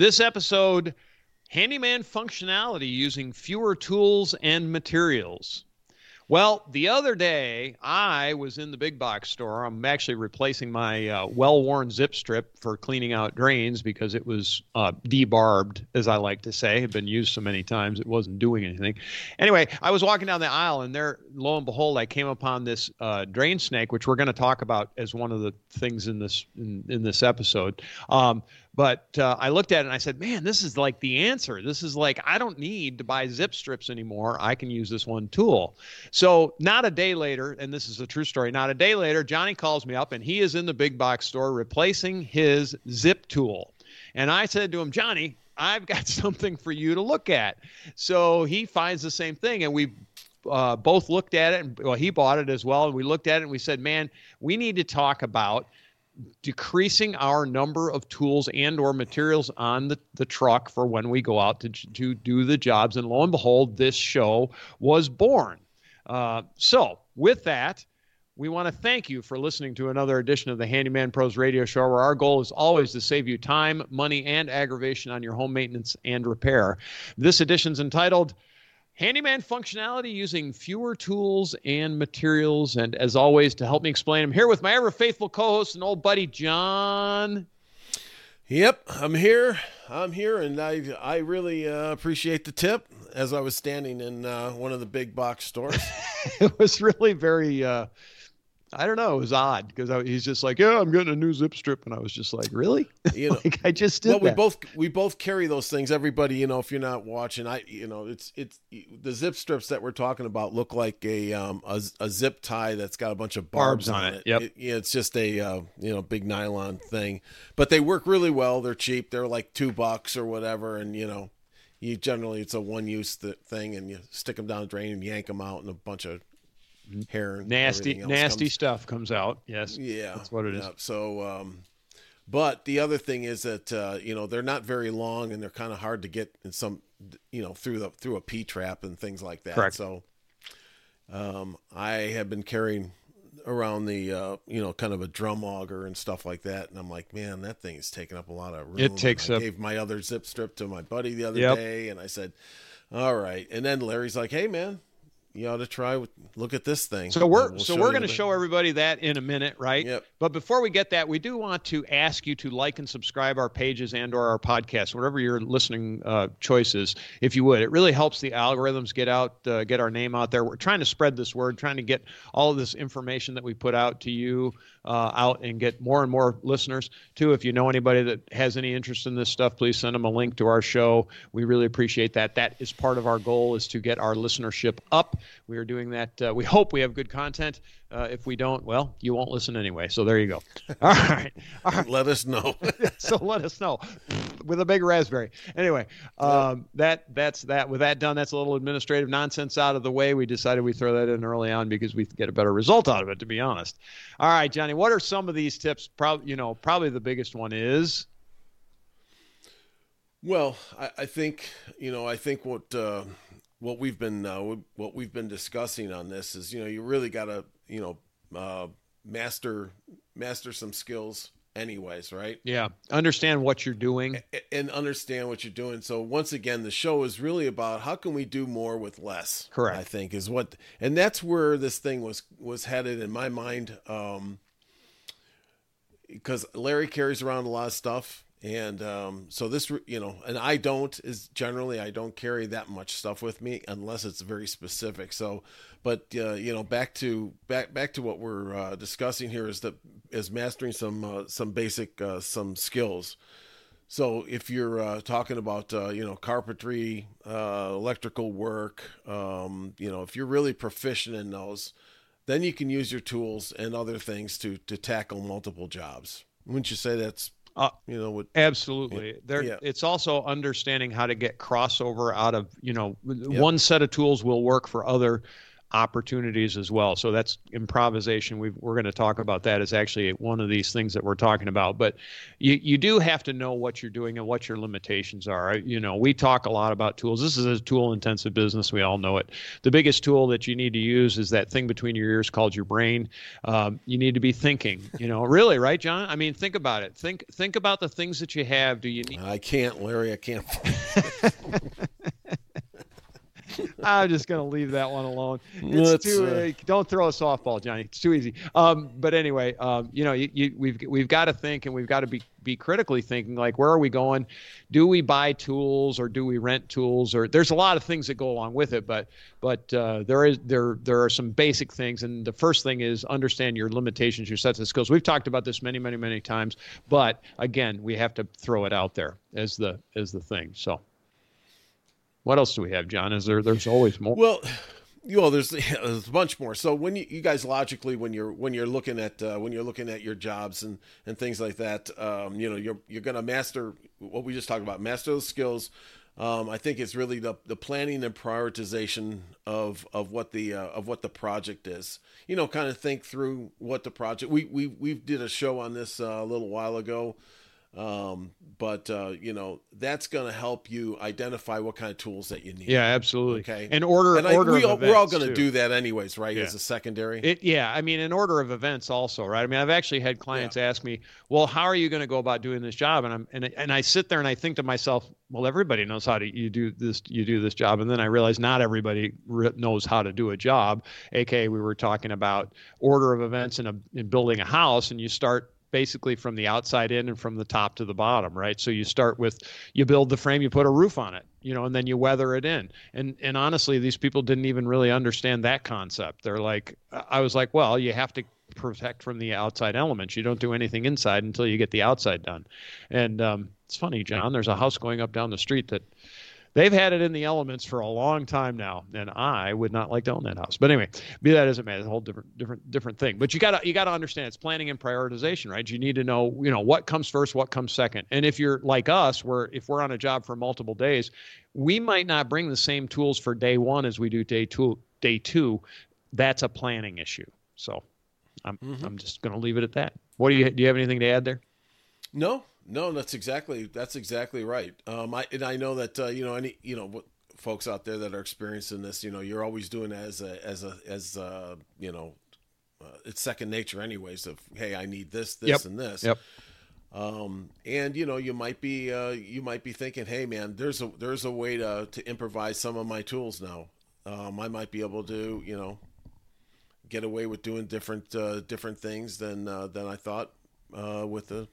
This episode handyman functionality using fewer tools and materials. Well, the other day I was in the big box store. I'm actually replacing my uh, well worn zip strip for cleaning out drains because it was uh, debarbed, as I like to say. It had been used so many times it wasn't doing anything. Anyway, I was walking down the aisle and there, lo and behold, I came upon this uh, drain snake, which we're going to talk about as one of the things in this in, in this episode. Um, but uh, I looked at it and I said, man, this is like the answer. This is like, I don't need to buy zip strips anymore. I can use this one tool. So, not a day later, and this is a true story, not a day later, Johnny calls me up and he is in the big box store replacing his zip tool. And I said to him, Johnny, I've got something for you to look at. So he finds the same thing, and we uh, both looked at it, and well, he bought it as well. And we looked at it, and we said, "Man, we need to talk about decreasing our number of tools and or materials on the, the truck for when we go out to, to do the jobs. And lo and behold this show was born. Uh, so with that we want to thank you for listening to another edition of the handyman pros radio show where our goal is always to save you time money and aggravation on your home maintenance and repair. This edition is entitled Handyman functionality using fewer tools and materials. And as always, to help me explain, I'm here with my ever faithful co host and old buddy, John. Yep, I'm here. I'm here, and I I really uh, appreciate the tip as I was standing in uh, one of the big box stores. it was really very uh, I don't know. It was odd because he's just like, "Yeah, I'm getting a new zip strip," and I was just like, "Really?" You know, like I just did. Well, that. we both we both carry those things. Everybody, you know, if you're not watching, I, you know, it's it's the zip strips that we're talking about look like a um a, a zip tie that's got a bunch of barbs, barbs on, it. it. Yep. It, it's just a uh, you know big nylon thing, but they work really well. They're cheap. They're like two bucks or whatever, and you know, you generally it's a one use thing, and you stick them down the drain and yank them out, and a bunch of hair nasty nasty comes. stuff comes out. Yes yeah that's what it is. so um but the other thing is that uh, you know they're not very long and they're kind of hard to get in some you know through the through a p trap and things like that. Correct. so um i have been carrying around the uh, you know kind of a drum auger and stuff like that. And i'm like man that thing is taking up a lot of room. It takes I up gave my other zip strip to my buddy the other yep. day and i said all right. And then larry's like hey man you ought to try look at this thing. So we're we'll so we're going to show everybody that in a minute, right? Yep. But before we get that, we do want to ask you to like and subscribe our pages and or our podcast, whatever your listening uh, choices, if you would. It really helps the algorithms get out, uh, get our name out there. We're trying to spread this word, trying to get all of this information that we put out to you uh, out and get more and more listeners. Too, if you know anybody that has any interest in this stuff, please send them a link to our show. We really appreciate that. That is part of our goal is to get our listenership up. We are doing that. Uh, we hope we have good content. Uh, if we don't, well, you won't listen anyway. So there you go. All right. All right. Let us know. so let us know with a big raspberry. Anyway, um, that that's that. With that done, that's a little administrative nonsense out of the way. We decided we throw that in early on because we get a better result out of it. To be honest. All right, Johnny. What are some of these tips? Probably, you know, probably the biggest one is. Well, I, I think you know. I think what. Uh, what we've been uh, what we've been discussing on this is you know you really got to you know uh, master master some skills anyways right? Yeah. Understand what you're doing. And understand what you're doing. So once again the show is really about how can we do more with less correct. I think is what and that's where this thing was was headed in my mind um because larry carries around a lot of stuff and um, so this you know and i don't is generally i don't carry that much stuff with me unless it's very specific. So but uh, you know back to back back to what we're uh, discussing here is that is mastering some uh, some basic uh, some skills. So if you're uh, talking about uh, you know carpentry electrical work um, you know if you're really proficient in those then you can use your tools and other things to to tackle multiple jobs. Wouldn't you say that's uh, you know, with, absolutely. Yeah, there, yeah. it's also understanding how to get crossover out of you know, yep. one set of tools will work for other opportunities as well. So that's improvisation. we are going to talk about that as actually one of these things that we're talking about. But you, you do have to know what you're doing and what your limitations are. You know, we talk a lot about tools. This is a tool intensive business. We all know it. The biggest tool that you need to use is that thing between your ears called your brain. Um, you need to be thinking, you know, really, right, John? I mean, think about it. Think, think about the things that you have. Do you need? I can't, Larry. I can't. I'm just going to leave that one alone. It's too. Uh, don't throw a softball, Johnny. It's too easy. Um, but anyway, um, you know, you, you, we've we've got to think, and we've got to be be critically thinking. Like, where are we going? Do we buy tools, or do we rent tools? Or there's a lot of things that go along with it. But but uh, there is there there are some basic things, and the first thing is understand your limitations, your sets of skills. We've talked about this many many many times, but again, we have to throw it out there as the as the thing. So. What else do we have, John? Is there? There's always more. Well, you know, there's, there's a bunch more. So when you, you guys logically, when you're when you're looking at uh, when you're looking at your jobs and and things like that, um, you know, you're you're gonna master what we just talked about, master those skills. Um, I think it's really the the planning and prioritization of of what the uh, of what the project is. You know, kind of think through what the project. We we we did a show on this uh, a little while ago um, but uh, you know that's going to help you identify what kind of tools that you need. Yeah, absolutely. Okay, and order and order. I, we, we're all going to do that anyways, right? Yeah. As a secondary. It, yeah, I mean, in order of events, also, right? I mean, I've actually had clients yeah. ask me, "Well, how are you going to go about doing this job?" And I'm and and I sit there and I think to myself, "Well, everybody knows how to you do this. You do this job." And then I realize not everybody re- knows how to do a job. AKA, we were talking about order of events in a in building a house, and you start basically from the outside in and from the top to the bottom, right? So you start with you build the frame, you put a roof on it, you know, and then you weather it in. And and honestly, these people didn't even really understand that concept. They're like, I was like, well, you have to protect from the outside elements. You don't do anything inside until you get the outside done. And um, it's funny, John. There's a house going up down the street that they've had it in the elements for a long time now, and I would not like to own that house. But anyway, be that as it may, it's a whole different different different thing. But you gotta you gotta understand it's planning and prioritization, right? You need to know you know what comes first, what comes second. And if you're like us, where if we're on a job for multiple days, we might not bring the same tools for day one as we do day two. Day two, that's a planning issue. So, I'm mm-hmm. I'm just gonna leave it at that. What do you do? You have anything to add there? No, no, that's exactly that's exactly right. Um, I and I know that uh, you know any you know folks out there that are experiencing this, you know, you're always doing as a as a as a, you know, uh, it's second nature anyways. Of hey, I need this, this, yep. and this. Yep. Um, and you know, you might be uh, you might be thinking, hey, man, there's a there's a way to to improvise some of my tools now. Um, I might be able to, you know, get away with doing different uh, different things than uh, than I thought uh, with the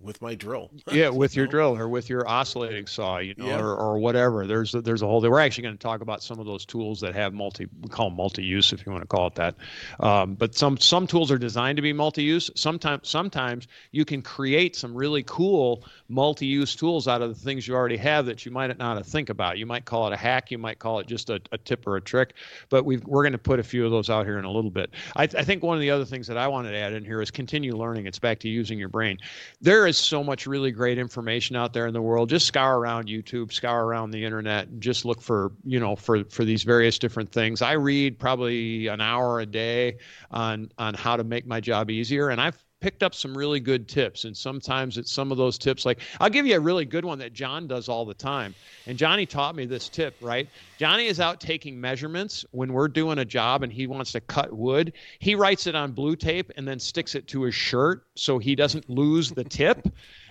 with my drill. yeah, with your drill or with your oscillating saw, you know, yeah. or, or whatever. There's a, there's a whole. We're actually going to talk about some of those tools that have multi. We call them multi-use, if you want to call it that. Um, but some some tools are designed to be multi-use. Sometimes sometimes you can create some really cool multi-use tools out of the things you already have that you might not have think about. You might call it a hack. You might call it just a, a tip or a trick. But we we're going to put a few of those out here in a little bit. I, I think one of the other things that I wanted to add in here is continue learning. It's back to using your brain. There is so much really great information out there in the world. Just scour around YouTube, scour around the internet, and just look for you know for for these various different things. I read probably an hour a day on on how to make my job easier, and I've picked up some really good tips. And sometimes it's some of those tips, like I'll give you a really good one that John does all the time. And Johnny taught me this tip, right? Johnny is out taking measurements when we're doing a job and he wants to cut wood. He writes it on blue tape and then sticks it to his shirt so he doesn't lose the tip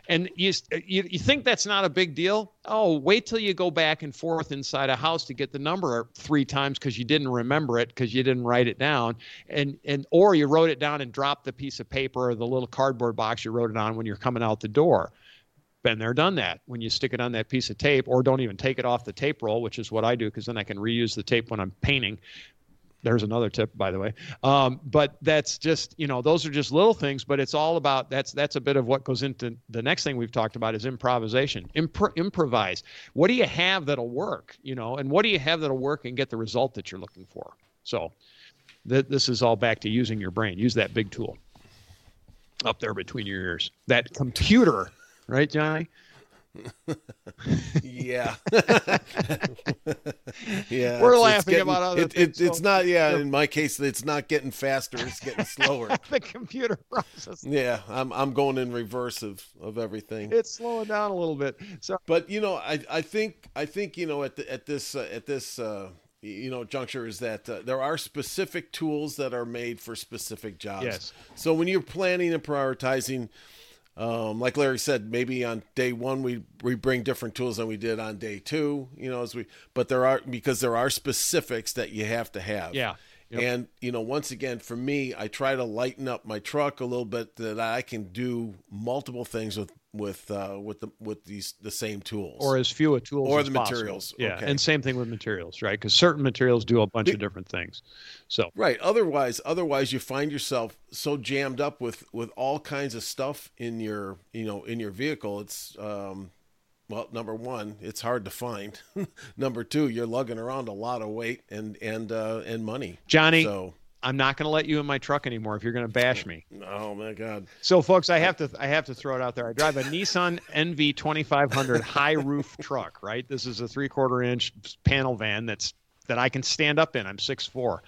and you, uh, you, you think that's not a big deal? Oh wait till you go back and forth inside a house to get the number three times because you didn't remember it because you didn't write it down. And and or you wrote it down and dropped the piece of paper or the little cardboard box you wrote it on when you're coming out the door. Been there done that. When you stick it on that piece of tape or don't even take it off the tape roll which is what i do because then i can reuse the tape when i'm painting there's another tip by the way. Um, but that's just you know those are just little things but it's all about that's that's a bit of what goes into the next thing we've talked about is improvisation. Impro- improvise. What do you have that'll work you know and what do you have that'll work and get the result that you're looking for? So th- this is all back to using your brain. Use that big tool up there between your ears. That computer right johnny yeah. yeah. We're laughing getting- about other it, things, it, It's so- not, yeah, in my case, it's not getting faster, it's getting slower. the computer process. yeah, I'm, I'm going in reverse of, of everything. It's slowing down a little bit. So But you know, I, I think I think you know at the, at this uh, at this uh, you know juncture is that uh, there are specific tools that are made for specific jobs. Yes. So when you're planning and prioritizing, um, like Larry said, maybe on day one we we bring different tools than we did on day two. You know, as we but there are because there are specifics that you have to have. yeah. Yep. And you know, once again, for me, I try to lighten up my truck a little bit that I can do multiple things with with uh, with the with these the same tools. or as few a tools Or the possible. materials, Yeah, okay. and same thing with materials, right? Because certain materials do a bunch Be- of different things. So Right. Otherwise, otherwise you find yourself so jammed up with with all kinds of stuff in your you know in your vehicle. It's um, well, number one, it's hard to find. number two, you're lugging around a lot of weight and and uh, and money. Johnny, So, I'm not going to let you in my truck anymore if you're going to bash me. oh my God. So, folks, I have to I have to throw it out there. I drive a Nissan NV 2500 high roof truck. Right, this is a three quarter inch panel van that's that I can stand up in. I'm six four.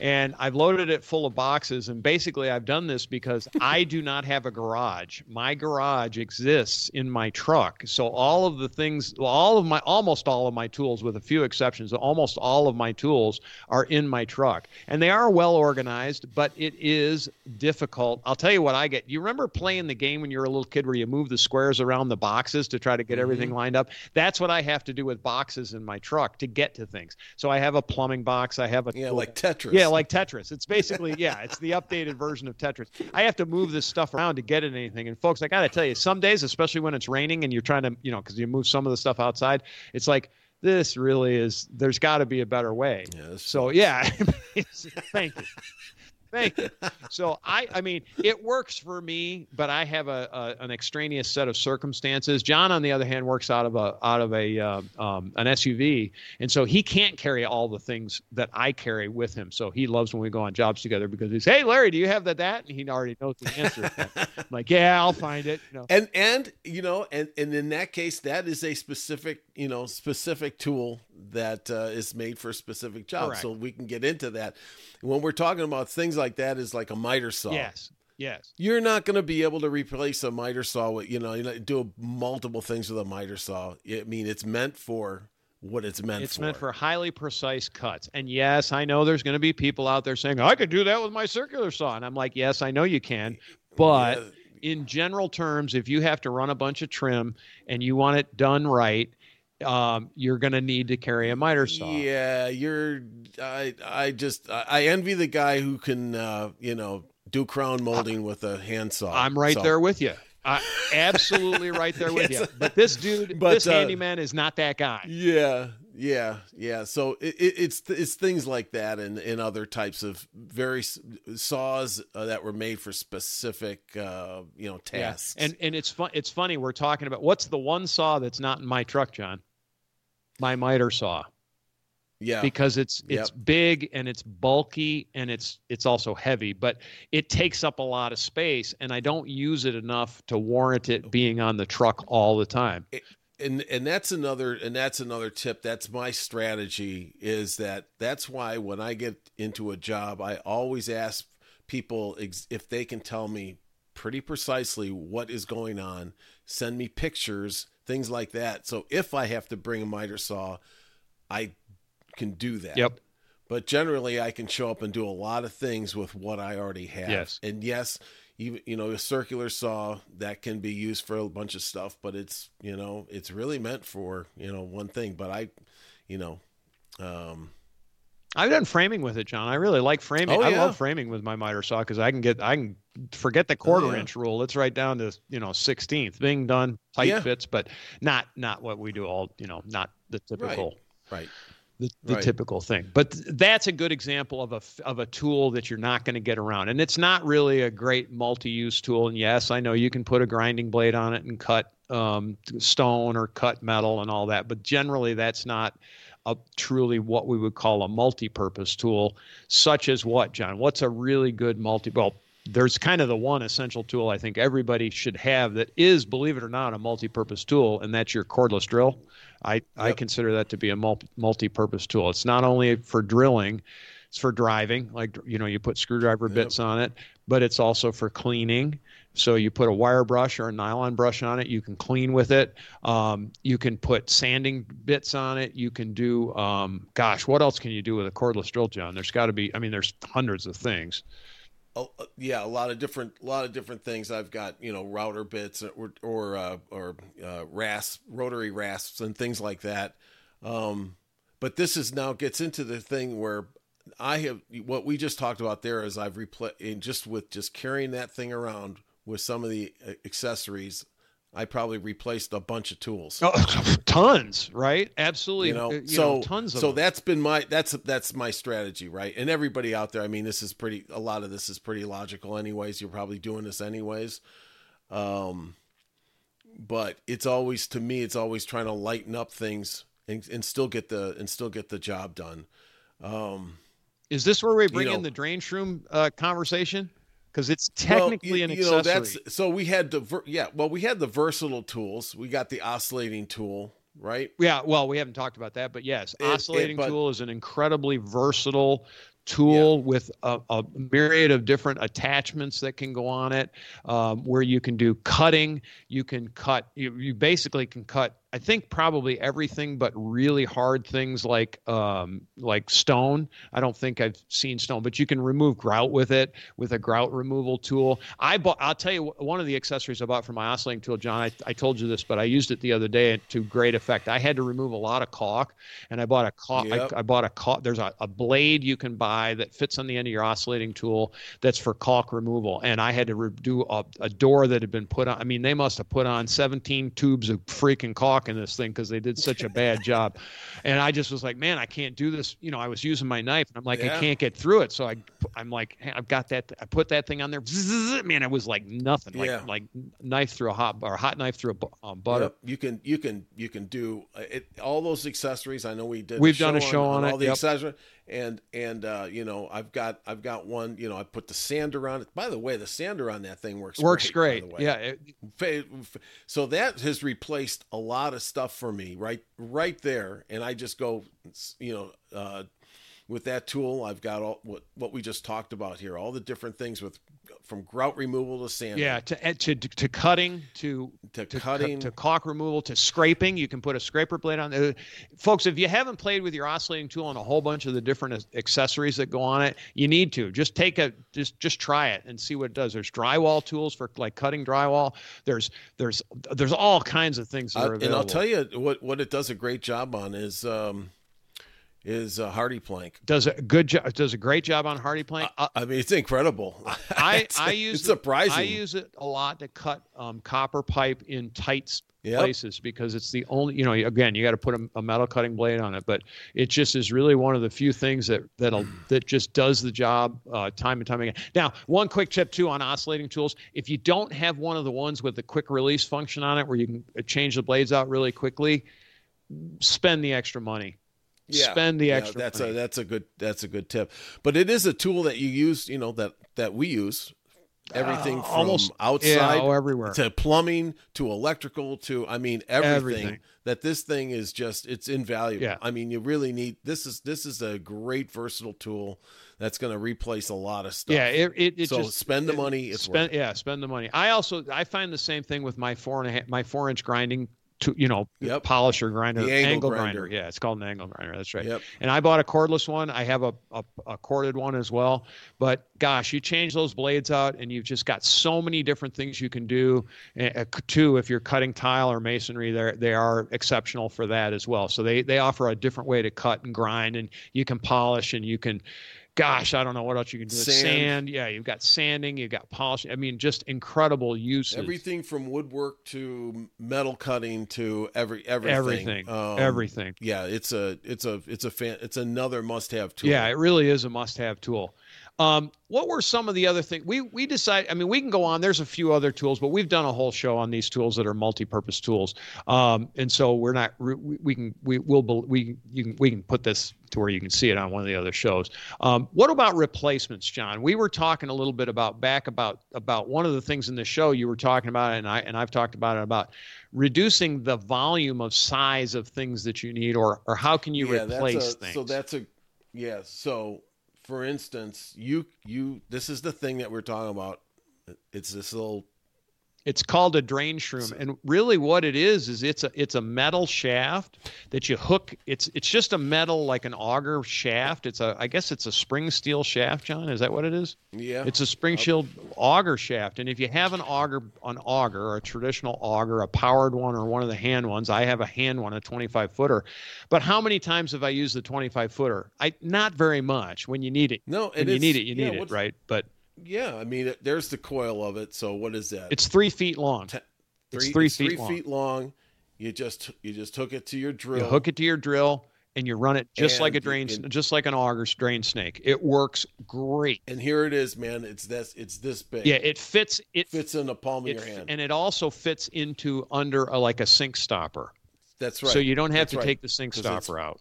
And I've loaded it full of boxes. And basically, I've done this because I do not have a garage. My garage exists in my truck. So all of the things, all of my, almost all of my tools, with a few exceptions, almost all of my tools are in my truck. And they are well organized, but it is difficult. I'll tell you what I get. You remember playing the game when you were a little kid where you move the squares around the boxes to try to get everything mm-hmm. lined up? That's what I have to do with boxes in my truck to get to things. So I have a plumbing box. I have a Yeah, like Tetris. yeah, like Tetris. It's basically yeah, it's the updated version of Tetris. I have to move this stuff around to get at anything. And folks, I got to tell you, some days, especially when it's raining and you're trying to, you know, because you move some of the stuff outside, it's like this really is. There's got to be a better way. Yeah, So yeah, thank you. Thank you. So I, I mean, it works for me, but I have a, a an extraneous set of circumstances. John, on the other hand, works out of a out of a uh, um, an SUV, and so he can't carry all the things that I carry with him. So he loves when we go on jobs together because he's, hey, Larry, do you have that? That, and he already knows the answer. I'm like, yeah, I'll find it. You know, and and you know and and in that case that is a specific you know specific tool that uh, is made for a specific job Correct. so we can get into that when we're talking about things like that is like a miter saw yes, yes. you're not going to be able to replace a miter saw with you know you know do multiple things with a miter saw i mean it's meant for what it's meant for It's for meant for highly precise cuts. And yes, I know there's going to be people out there saying, I could do that with my circular saw. And I'm like, yes, I know you can. But Yeah, in general terms, if you have to run a bunch of trim and you want it done right, um, you're going to need to carry a miter saw. Yeah, you're. I I just I envy the guy who can uh, you know do crown molding with a handsaw. I'm right So- there with you. I, absolutely right there with you. But this dude, But, this uh, handyman is not that guy. Yeah, yeah, yeah. So it, it, it's it's things like that and, and other types of very saws uh, that were made for specific uh, you know Yeah. tasks. And and it's fun. It's funny. We're talking about what's the one saw that's not in my truck, John? My miter saw. yeah, because it's Yep. it's big and it's bulky and it's it's also heavy but it takes up a lot of space and i don't use it enough to warrant it being on the truck all the time and and that's another and that's another tip that's my strategy is that that's why when i get into a job i always ask people ex- if they can tell me pretty precisely what is going on send me pictures things like that. So if i have to bring a miter saw i can do that. Yep. But generally i can show up and do a lot of things with what i already have. Yes. and yes you, you know a circular saw that can be used for a bunch of stuff but it's you know it's really meant for you know one thing. But i you know um i've done framing with it john. I really like framing. Oh, i love framing with my miter saw because i can get i can forget the quarter Oh, yeah. inch rule it's right down to you know 16th being done tight Yeah. fits but not not what we do all you know not the typical right the, the Right. typical thing. But th- that's a good example of a f- of a tool that you're not going to get around, and it's not really a great multi-use tool. And yes, I know you can put a grinding blade on it and cut um, stone or cut metal and all that, but generally that's not a truly what we would call a multi-purpose tool. Such as what, John? What's a really good multi? Well, there's kind of the one essential tool I think everybody should have that is, believe it or not, a multi-purpose tool, and that's your cordless drill. I, yep. I consider that to be a multi purpose tool. It's not only for drilling, it's for driving, like you know, you put screwdriver yep. bits on it, but it's also for cleaning. So you put a wire brush or a nylon brush on it, you can clean with it. Um, you can put sanding bits on it. You can do, um, gosh, what else can you do with a cordless drill, John? There's got to be, I mean, there's hundreds of things. Yeah, a lot of different, a lot of different things. I've got, you know, router bits or or uh, or uh, rasp, rotary rasps, and things like that. Um, but this is now gets into the thing where I have what we just talked about there is I've replaced just with just carrying that thing around with some of the uh, accessories, I probably replaced a bunch of tools. Oh, tons, right? Absolutely. You know, you so know, tons of. So them. that's been my that's that's my strategy, right? And everybody out there, I mean, this is pretty. A lot of this is pretty logical, anyways. You're probably doing this anyways. Um, but it's always to me, it's always trying to lighten up things and, and still get the and still get the job done. Um, is this where we bring you know, in the drain shroom uh, conversation? Because it's technically well, you, an you accessory. Know, that's, so we had the yeah, well, we had the versatile tools. We got the oscillating tool, right? Yeah, well, we haven't talked about that, but yes, it, oscillating it, but, tool is an incredibly versatile tool yeah. with a, a, myriad of different attachments that can go on it, um, where you can do cutting. You can cut. You, you basically can cut I think probably everything but really hard things like um, like stone. I don't think I've seen stone, but you can remove grout with it with a grout removal tool. I bought. I'll tell you one of the accessories I bought for my oscillating tool, John. I, I told you this, but I used it the other day to great effect. I had to remove a lot of caulk, and I bought a caulk. Yep. I, I, bought a caulk. There's a, a blade you can buy that fits on the end of your oscillating tool that's for caulk removal, and I had to re- do a, a door that had been put on. I mean, they must have put on 17 tubes of freaking caulk in this thing because they did such a bad job. And I just was like, man, I can't do this. You know, I was using my knife and I'm like, yeah. I can't get through it. So I, I'm like, hey, I've got that. I put that thing on there. Man, it was like nothing. Like yeah. like knife through a hot or a hot knife through a um, butter. Yep. You can you can you can do uh, it. All those accessories. I know we did. We've done a show on, on, on it. All the yep. accessories and and uh, you know I've got I've got one you know I put the sander on it. By the way, the sander on that thing works works great. great. Yeah. It, so that has replaced a lot of stuff for me right right there, and I just go you know uh, with that tool I've got all what what we just talked about here, all the different things with from grout removal to sanding. Yeah, to to to cutting to to, to cutting to caulk removal to scraping. You can put a scraper blade on. Uh, folks, if you haven't played with your oscillating tool and a whole bunch of the different accessories that go on it, you need to just take a just just try it and see what it does. There's drywall tools for like cutting drywall. There's there's there's all kinds of things that are available. And I'll tell you what what it does a great job on is. Um, is uh, HardiePlank. Does a good job. Does a great job on HardiePlank. Uh, I mean, it's incredible. I it's, I use it's it, surprising. I use it a lot to cut um, copper pipe in tight yep. places because it's the only. You know, again, you got to put a, a, metal cutting blade on it, but it just is really one of the few things that that that just does the job uh, time and time again. Now, one quick tip too on oscillating tools: if you don't have one of the ones with the quick release function on it, where you can change the blades out really quickly, spend the extra money yeah, spend the extra. Yeah, that's money. a that's a good that's a good tip. But it is a tool that you use, you know, that that we use. Everything uh, from almost, outside yeah, oh, everywhere. to plumbing to electrical to I mean everything, everything, that this thing is just it's invaluable. Yeah. I mean you really need this is this is a great versatile tool that's going to replace a lot of stuff. Yeah, it, it, it so just spend the money. It's spend yeah, spend the money. I also I find the same thing with my four and a half my four inch grinding to you know yep. polisher grinder the angle, angle grinder. grinder. yeah it's called an angle grinder that's right yep. and i bought a cordless one i have a, a, a, corded one as well but gosh you change those blades out and you've just got so many different things you can do uh, too if you're cutting tile or masonry they they are exceptional for that as well so they they offer a different way to cut and grind and you can polish and you can gosh, I don't know what else you can do. Sand. Sand. Yeah, you've got sanding, you've got polishing. I mean, just incredible uses. Everything from woodwork to metal cutting to every everything. Everything. Um, everything. Yeah, it's a it's a it's a fan it's another must have tool. Yeah, it really is a must have tool. Um, what were some of the other things we we decided? I mean, we can go on. There's a few other tools, but we've done a whole show on these tools that are multi-purpose tools, um, and so we're not. We, we can we will we you can we can put this to where you can see it on one of the other shows. Um, what about replacements, John? We were talking a little bit about back about about one of the things in the show you were talking about, and I and I've talked about it about reducing the volume of size of things that you need, or or how can you yeah, replace a, things? So that's a yeah. So for instance, you you this is the thing that we're talking about. It's this little it's called a drain shroom, and really what it is is it's a it's a metal shaft that you hook. It's it's just a metal like an auger shaft. It's a I guess it's a spring steel shaft. John, is that what it is? Yeah. It's a spring steel auger shaft, and if you have an auger an auger or a traditional auger, a powered one or one of the hand ones, I have a hand one, a 25 footer. But how many times have I used the 25 footer? I not very much. When you need it, no, when you need it, you yeah, need it, right? But yeah, I mean, there's the coil of it. So what is that? It's three feet long. Ten, three, it's three, it's feet, three long. feet long. You just you just hook it to your drill. You hook it to your drill, and you run it just and, like a drain, and, just like an auger drain snake. It works great. And here it is, man. It's this it's this big. Yeah, it fits. It fits in the palm it, of your hand, and it also fits into under a, like a sink stopper. That's right. So you don't have That's to right. take the sink stopper out.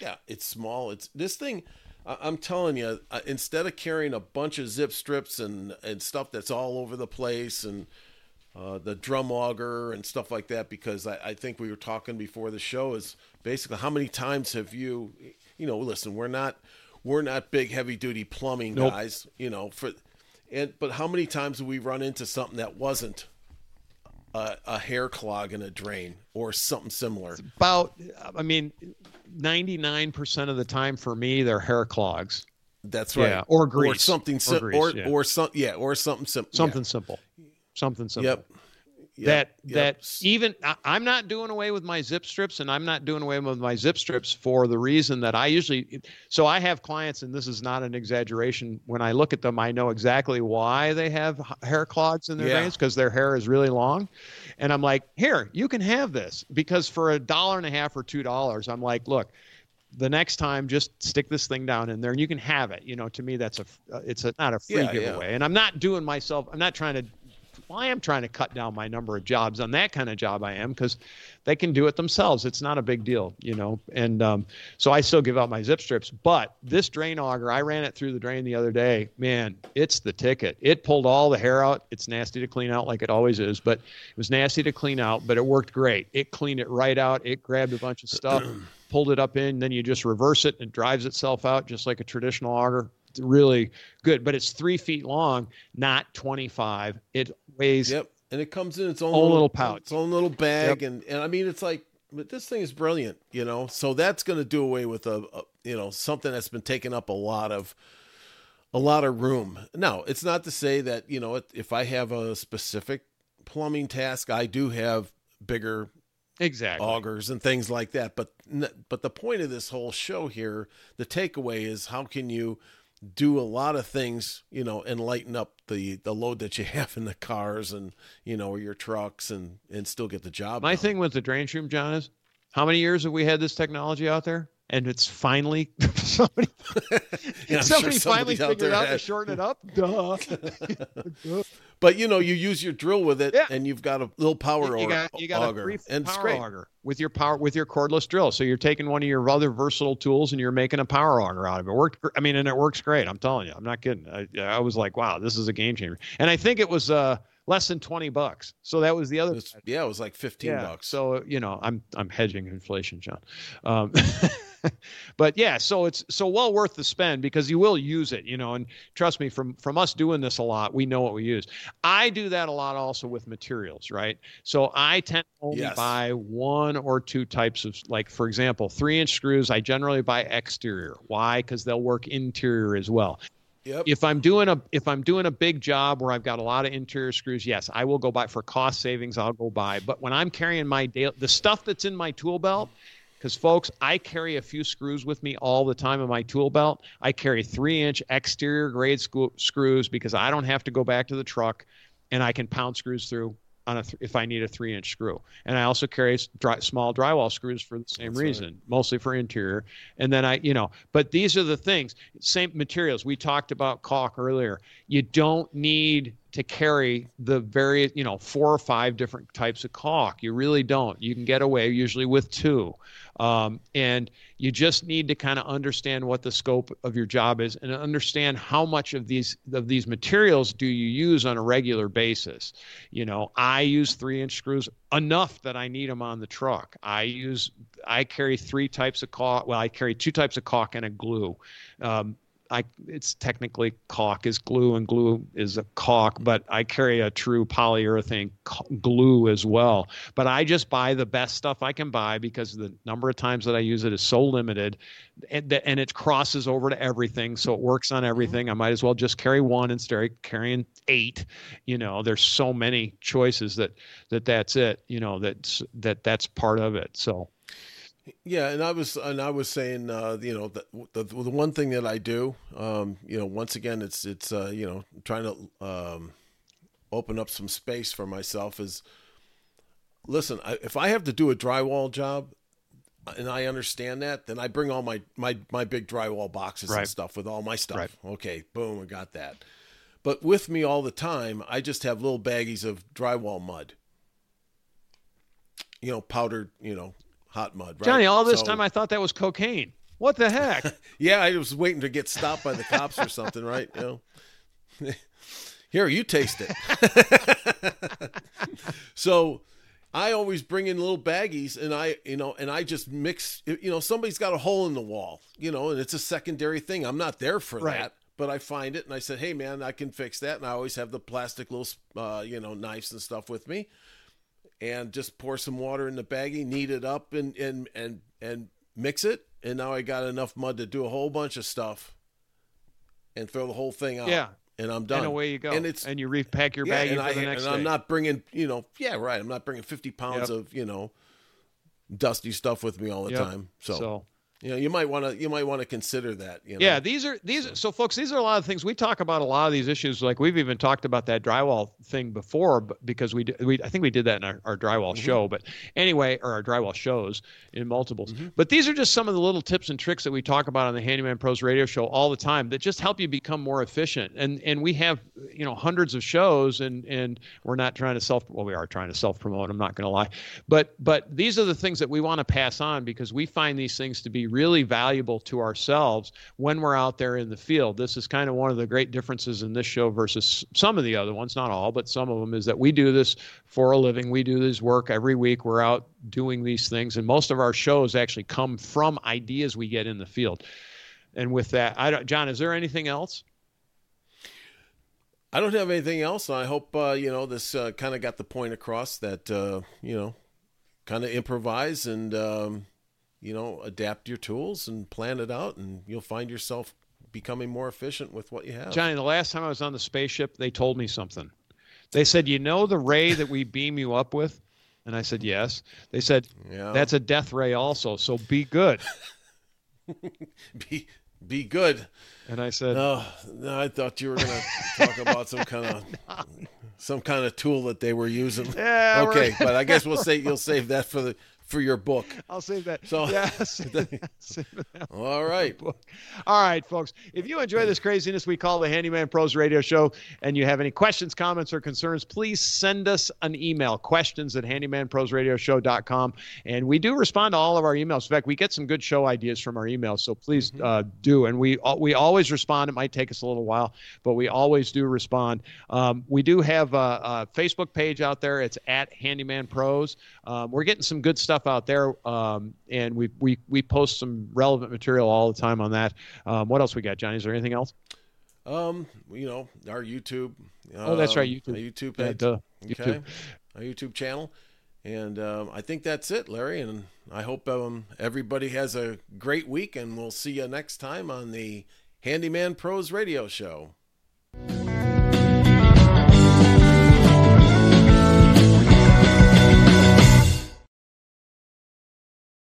Yeah, it's small. It's this thing. I'm telling you, instead of carrying a bunch of zip strips and, and stuff that's all over the place and uh, the drum auger and stuff like that, because I, I, think we were talking before the show is basically how many times have you, you know, listen, we're not we're not big heavy duty plumbing nope. guys, you know, for and but how many times have we run into something that wasn't a, a hair clog in a drain or something similar? It's about, I mean, 99% of the time for me, they're hair clogs. That's right. Yeah, or grease. Or something simple. Or, or, yeah. or, some, yeah, or something simple. Something yeah. simple. Something simple. Yep. That yep. that even I, am not doing away with my zip strips and i'm not doing away with my zip strips for the reason that i usually so i have clients and this is not an exaggeration when i look at them i know exactly why they have hair clogs in their yeah. veins because their hair is really long and i'm like here you can have this because for a dollar and a half or two dollars i'm like look the next time just stick this thing down in there and you can have it you know to me that's a uh, it's a not a free yeah, giveaway yeah. and i'm not doing myself i'm not trying to well, I am trying to cut down my number of jobs on that kind of job. I am because they can do it themselves. It's not a big deal, you know. And um, so I still give out my zip strips. But this drain auger, I ran it through the drain the other day. Man, it's the ticket. It pulled all the hair out. It's nasty to clean out, like it always is. But it was nasty to clean out. But it worked great. It cleaned it right out. It grabbed a bunch of stuff, pulled it up in. Then you just reverse it, and it drives itself out just like a traditional auger really good, but it's three feet long, not 25. It weighs. Yep. And it comes in its own, own little, little pouch, its own little bag. Yep. And, and I mean, it's like, but this thing is brilliant, you know? So that's going to do away with a, a, you know, something that's been taking up a lot of, a lot of room. Now, it's not to say that, you know, if I have a specific plumbing task, I do have bigger exactly augers and things like that. But, but the point of this whole show here, the takeaway is how can you do a lot of things, you know, and lighten up the the load that you have in the cars and you know or your trucks and and still get the job. My done. thing with the drain shroom, John, is how many years have we had this technology out there? And it's finally somebody, yeah, somebody sure finally figured out had. to shorten it up. Duh. But you know, you use your drill with it, Yeah. and you've got a little power you got you got auger, a free and power auger with your power with your cordless drill. So you're taking one of your other versatile tools and you're making a power auger out of it. it worked. I mean, and it works great. I'm telling you. I'm not kidding. I, I was like, wow, this is a game changer. And I think it was uh, less than 20 bucks. So that was the other. Yeah, it was like fifteen yeah. bucks. So you know, I'm I'm hedging inflation, John. Um, but yeah, so it's so well worth the spend because you will use it, you know. And trust me, from from us doing this a lot, we know what we use. I do that a lot also with materials, right? So I tend to only Yes. buy one or two types of, like for example, three inch screws. I generally buy exterior. Why? Because they'll work interior as well Yep. if I'm doing a if I'm doing a big job where I've got a lot of interior screws, yes, I will go buy for cost savings. I'll go buy. But when I'm carrying my daily the stuff that's in my tool belt, because folks, I carry a few screws with me all the time in my tool belt. I carry three inch exterior grade screw, screws because I don't have to go back to the truck, and I can pound screws through. on a th- if I need a three inch screw. And I also carry dry, small drywall screws for the same That's reason, right. mostly for interior. And then I, you know, but these are the things. Same materials. We talked about caulk earlier. You don't need to carry the various, you know, four or five different types of caulk. You really don't. You can get away usually with two. Um, and you just need to kind of understand what the scope of your job is and understand how much of these of these materials do you use on a regular basis. You know, I use three inch screws enough that I need them on the truck. I use I carry three types of caulk. Well, I carry two types of caulk and a glue. Um, I it's technically caulk is glue and glue is a caulk, but I carry a true polyurethane glue as well. But I just buy the best stuff I can buy because the number of times that I use it is so limited, and, and it crosses over to everything, so it works on mm-hmm. everything. I might as well just carry one instead of carrying eight. You know, there's so many choices that that that's it. You know, that's that that's part of it. So. Yeah, and I was and I was saying, uh, you know, the, the, the one thing that I do, um, you know, once again, it's it's uh, you know trying to um, open up some space for myself is. Listen, I, if I have to do a drywall job, and I understand that, then I bring all my my my big drywall boxes right. and stuff with all my stuff. Right. Okay, boom, I got that. But with me all the time, I just have little baggies of drywall mud. You know, powdered, you know, hot mud. Right? Johnny, all this so, time I thought that was cocaine. What the heck? yeah, I was waiting to get stopped by the cops or something, right? You know. Here, you taste it. so I always bring in little baggies and I, you know, and I just mix, you know, somebody's got a hole in the wall, you know, and it's a secondary thing. I'm not there for right. that, but I find it and I said, hey, man, I can fix that. And I always have the plastic little, uh, you know, knives and stuff with me and just pour some water in the baggie, knead it up, and and and and mix it. And now I got enough mud to do a whole bunch of stuff, and throw the whole thing out. Yeah, and I'm done. And away you go. And it's and you repack your yeah, baggie for I, the next and day. I'm not bringing, you know, yeah, right. I'm not bringing 50 pounds yep. of you know dusty stuff with me all the yep. time. So. so you know you might want to you might want to consider that you know? yeah these are these so. so folks these are a lot of things we talk about a lot of these issues like we've even talked about that drywall thing before because we we i think we did that in our, our drywall mm-hmm. show but anyway or our drywall shows in multiples mm-hmm. but these are just some of the little tips and tricks that we talk about on the handyman pros radio show all the time that just help you become more efficient and and we have you know hundreds of shows and and we're not trying to self well we are trying to self promote i'm not going to lie but but these are the things that we want to pass on because we find these things to be really valuable to ourselves when we're out there in the field. This is kind of one of the great differences in this show versus some of the other ones, not all, but some of them, is that we do this for a living. We do this work every week. We're out doing these things, and most of our shows actually come from ideas we get in the field. And with that, I don't, John, is there anything else? I don't have anything else. I hope uh, you know this uh, kind of got the point across that uh, you know, kind of improvise and um, you know, adapt your tools and plan it out, and you'll find yourself becoming more efficient with what you have. Johnny, the last time I was on the spaceship, they told me something. They said, "You know the ray that we beam you up with?" And I said, "Yes." They said, yeah. "That's a death ray also, so be good." be be good. And I said, "No, no I thought you were going to talk about some kind of some kind of tool that they were using." Yeah. Okay, but I guess we'll say you'll save that for the for your book. I'll save that. So yes. all right. All right, folks. If you enjoy this craziness we call the Handyman Pros Radio Show, and you have any questions, comments, or concerns, please send us an email: questions at handymanprosradioshow.com. And we do respond to all of our emails. In fact, we get some good show ideas from our emails, so please mm-hmm. uh, do. And we we always respond. It might take us a little while, but we always do respond. Um, we do have a, a, Facebook page out there. It's at Handyman Pros. Um, we're getting some good stuff stuff out there, um, and we, we we post some relevant material all the time on that. Um, what else we got, Johnny? Is there anything else? Um, you know, our YouTube. oh, that's right, YouTube. YouTube page. Yeah, okay, YouTube. our YouTube channel, and um, I think that's it, Larry. And I hope um, everybody has a great week, and we'll see you next time on the Handyman Pros Radio Show.